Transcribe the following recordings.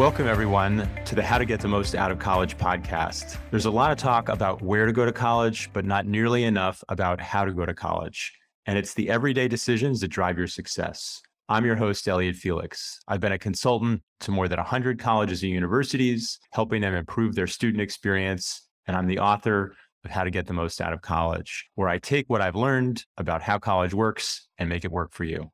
Welcome, everyone, to the How to Get the Most Out of College podcast. There's a lot of talk about where to go to college, but not nearly enough about how to go to college. And it's the everyday decisions that drive your success. I'm your host, Elliot Felix. I've been a consultant to more than 100 colleges and universities, helping them improve their student experience. And I'm the author of How to Get the Most Out of College, where I take what I've learned about how college works and make it work for you.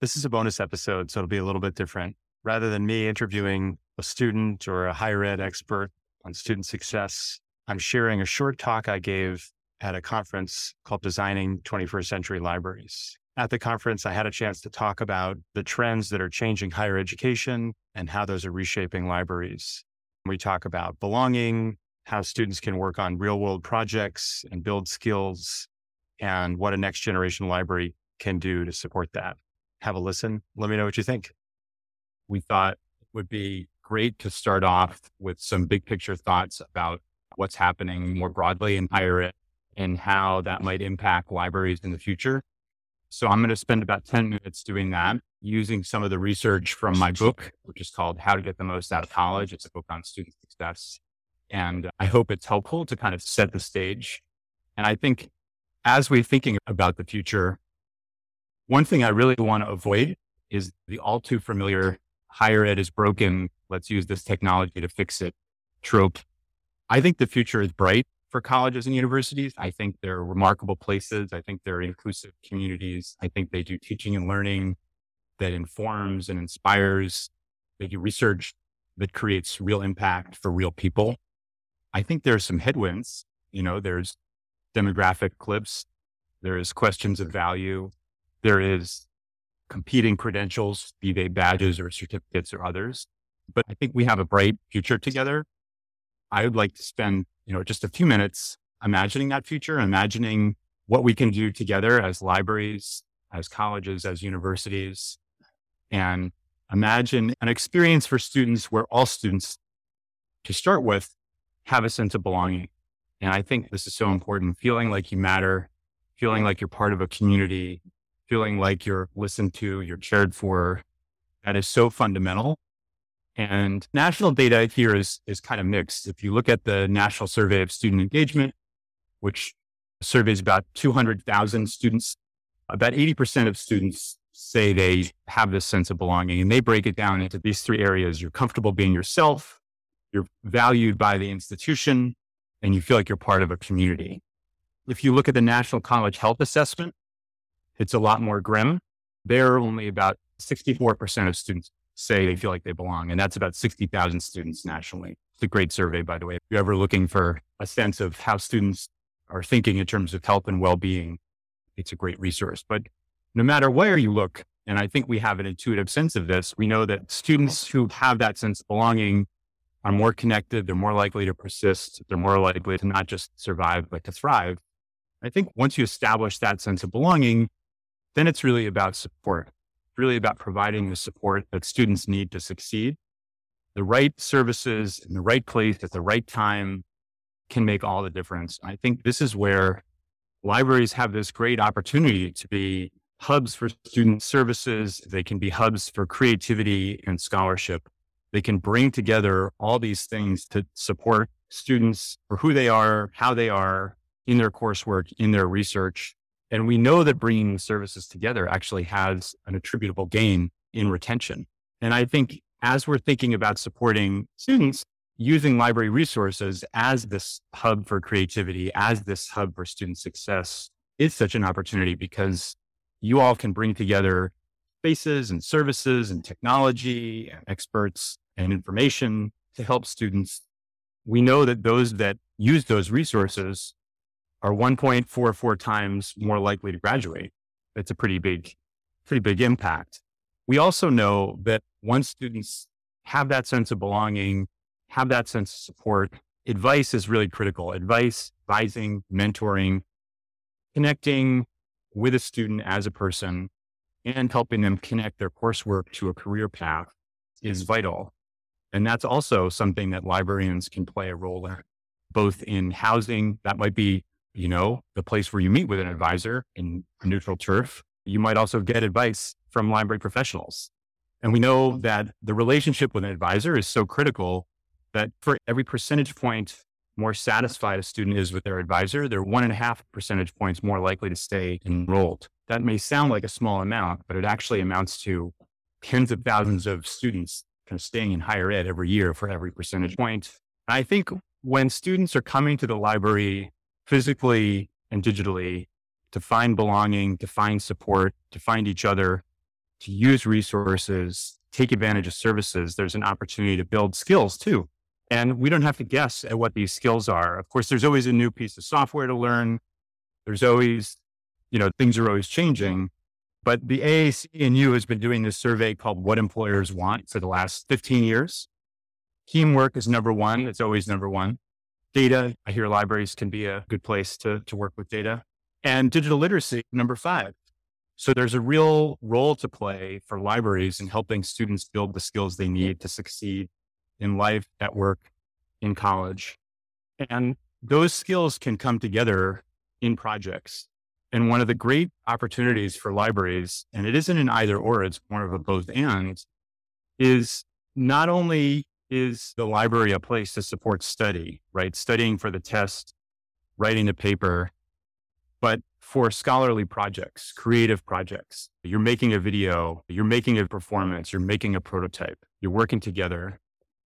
This is a bonus episode, so it'll be a little bit different rather than me interviewing a student or a higher ed expert on student success, I'm sharing a short talk I gave at a conference called Designing 21st Century Libraries. At the conference, I had a chance to talk about the trends that are changing higher education and how those are reshaping libraries. We talk about belonging, how students can work on real world projects and build skills, and what a next generation library can do to support that. Have a listen. Let me know what you think we thought it would be great to start off with some big picture thoughts about what's happening more broadly in higher ed and how that might impact libraries in the future. So I'm going to spend about 10 minutes doing that using some of the research from my book, which is called How to Get the Most Out of College. It's a book on student success. And I hope it's helpful to kind of set the stage. And I think as we're thinking about the future, one thing I really want to avoid is the all too familiar higher ed is broken. Let's use this technology to fix it trope. I think the future is bright for colleges and universities. I think they're remarkable places. I think they're inclusive communities. I think they do teaching and learning that informs and inspires. They do research that creates real impact for real people. I think there are some headwinds. You know, there's demographic clips. There is questions of value. There is competing credentials, be they badges or certificates or others. But I think we have a bright future together. I would like to spend, you know, just a few minutes imagining that future, imagining what we can do together as libraries, as colleges, as universities, and imagine an experience for students where all students, to start with, have a sense of belonging. And I think this is so important, feeling like you matter, feeling like you're part of a community, feeling like you're listened to, you're cared for. That is so fundamental. And national data here is, is kind of mixed. If you look at the National Survey of Student Engagement, which surveys about 200,000 students, about 80% of students say they have this sense of belonging and they break it down into these three areas. You're comfortable being yourself, you're valued by the institution, and you feel like you're part of a community. If you look at the National College Health Assessment, it's a lot more grim. There, are only about 64% of students say they feel like they belong. And that's about 60,000 students nationally. It's a great survey, by the way. If you're ever looking for a sense of how students are thinking in terms of health and well being, it's a great resource. But no matter where you look, and I think we have an intuitive sense of this, we know that students who have that sense of belonging are more connected, they're more likely to persist, they're more likely to not just survive, but to thrive. I think once you establish that sense of belonging, then it's really about support, really about providing the support that students need to succeed. The right services in the right place at the right time can make all the difference. I think this is where libraries have this great opportunity to be hubs for student services. They can be hubs for creativity and scholarship. They can bring together all these things to support students for who they are, how they are in their coursework, in their research, and we know that bringing services together actually has an attributable gain in retention. And I think as we're thinking about supporting students, using library resources as this hub for creativity, as this hub for student success is such an opportunity because you all can bring together spaces and services and technology and experts and information to help students. We know that those that use those resources are 1.44 times more likely to graduate. It's a pretty big, pretty big impact. We also know that once students have that sense of belonging, have that sense of support, advice is really critical. Advice, advising, mentoring, connecting with a student as a person and helping them connect their coursework to a career path is vital. And that's also something that librarians can play a role in, both in housing, that might be you know, the place where you meet with an advisor in neutral turf. You might also get advice from library professionals. And we know that the relationship with an advisor is so critical that for every percentage point more satisfied a student is with their advisor, they're one and a half percentage points more likely to stay enrolled. That may sound like a small amount, but it actually amounts to tens of thousands of students kind of staying in higher ed every year for every percentage point. I think when students are coming to the library physically and digitally to find belonging, to find support, to find each other, to use resources, take advantage of services, there's an opportunity to build skills too. And we don't have to guess at what these skills are. Of course, there's always a new piece of software to learn. There's always, you know, things are always changing. But the AAC&U has been doing this survey called What Employers Want for the last 15 years. Teamwork is number one. It's always number one. Data, I hear libraries can be a good place to, to work with data. And digital literacy, number five. So there's a real role to play for libraries in helping students build the skills they need to succeed in life, at work, in college. And those skills can come together in projects. And one of the great opportunities for libraries, and it isn't an either or, it's more of a both and, is not only is the library a place to support study, right? Studying for the test, writing a paper, but for scholarly projects, creative projects. You're making a video, you're making a performance, you're making a prototype, you're working together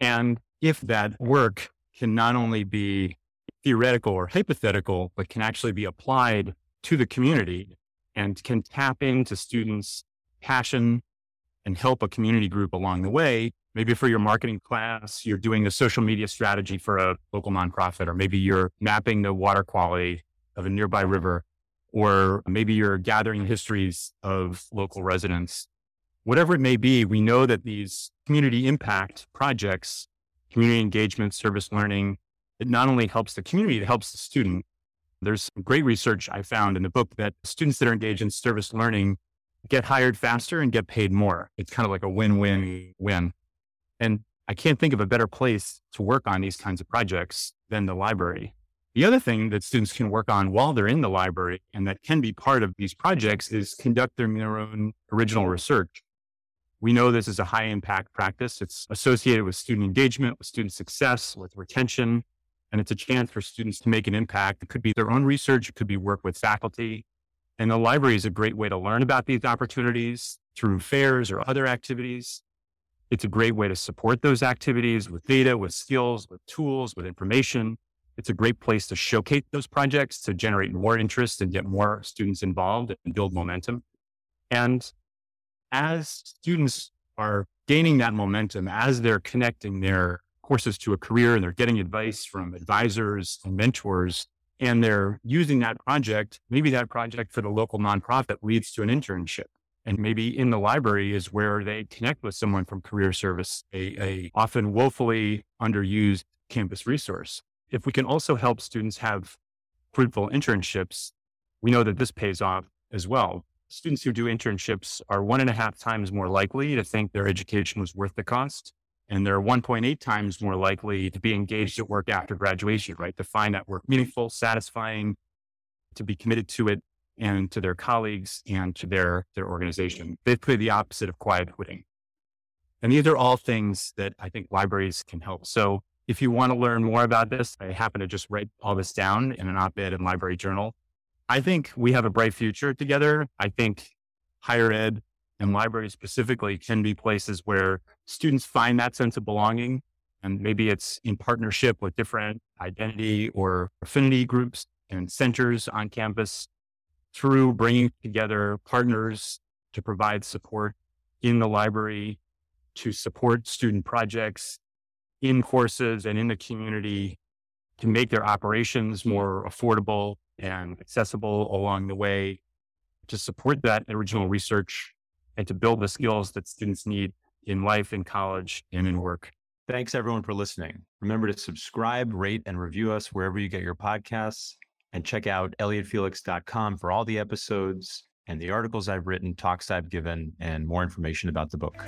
and if that work can not only be theoretical or hypothetical, but can actually be applied to the community and can tap into students' passion and help a community group along the way. Maybe for your marketing class, you're doing a social media strategy for a local nonprofit, or maybe you're mapping the water quality of a nearby river, or maybe you're gathering histories of local residents whatever it may be, we know that these community impact projects, community engagement, service learning, it not only helps the community, it helps the student. There's great research I found in the book that students that are engaged in service learning get hired faster and get paid more. It's kind of like a win win win. And I can't think of a better place to work on these kinds of projects than the library. The other thing that students can work on while they're in the library and that can be part of these projects is conduct their own original research. We know this is a high impact practice. It's associated with student engagement, with student success, with retention, and it's a chance for students to make an impact. It could be their own research, it could be work with faculty. And the library is a great way to learn about these opportunities through fairs or other activities. It's a great way to support those activities with data, with skills, with tools, with information. It's a great place to showcase those projects to generate more interest and get more students involved and build momentum. And as students are gaining that momentum, as they're connecting their courses to a career and they're getting advice from advisors and mentors, and they're using that project, maybe that project for the local nonprofit leads to an internship. And maybe in the library is where they connect with someone from career service, a, a often woefully underused campus resource. If we can also help students have fruitful internships, we know that this pays off as well students who do internships are one and a half times more likely to think their education was worth the cost. And they're 1.8 times more likely to be engaged at work after graduation, right? To find that work meaningful, satisfying, to be committed to it and to their colleagues and to their, their organization. Basically the opposite of quiet quitting. And these are all things that I think libraries can help. So if you want to learn more about this, I happen to just write all this down in an op-ed in Library Journal. I think we have a bright future together. I think higher ed and libraries specifically can be places where students find that sense of belonging. And maybe it's in partnership with different identity or affinity groups and centers on campus through bringing together partners to provide support in the library, to support student projects in courses and in the community, to make their operations more affordable and accessible along the way to support that original research and to build the skills that students need in life, in college, and in work. Thanks everyone for listening. Remember to subscribe, rate, and review us wherever you get your podcasts. And check out elliotfelix.com for all the episodes and the articles I've written, talks I've given, and more information about the book.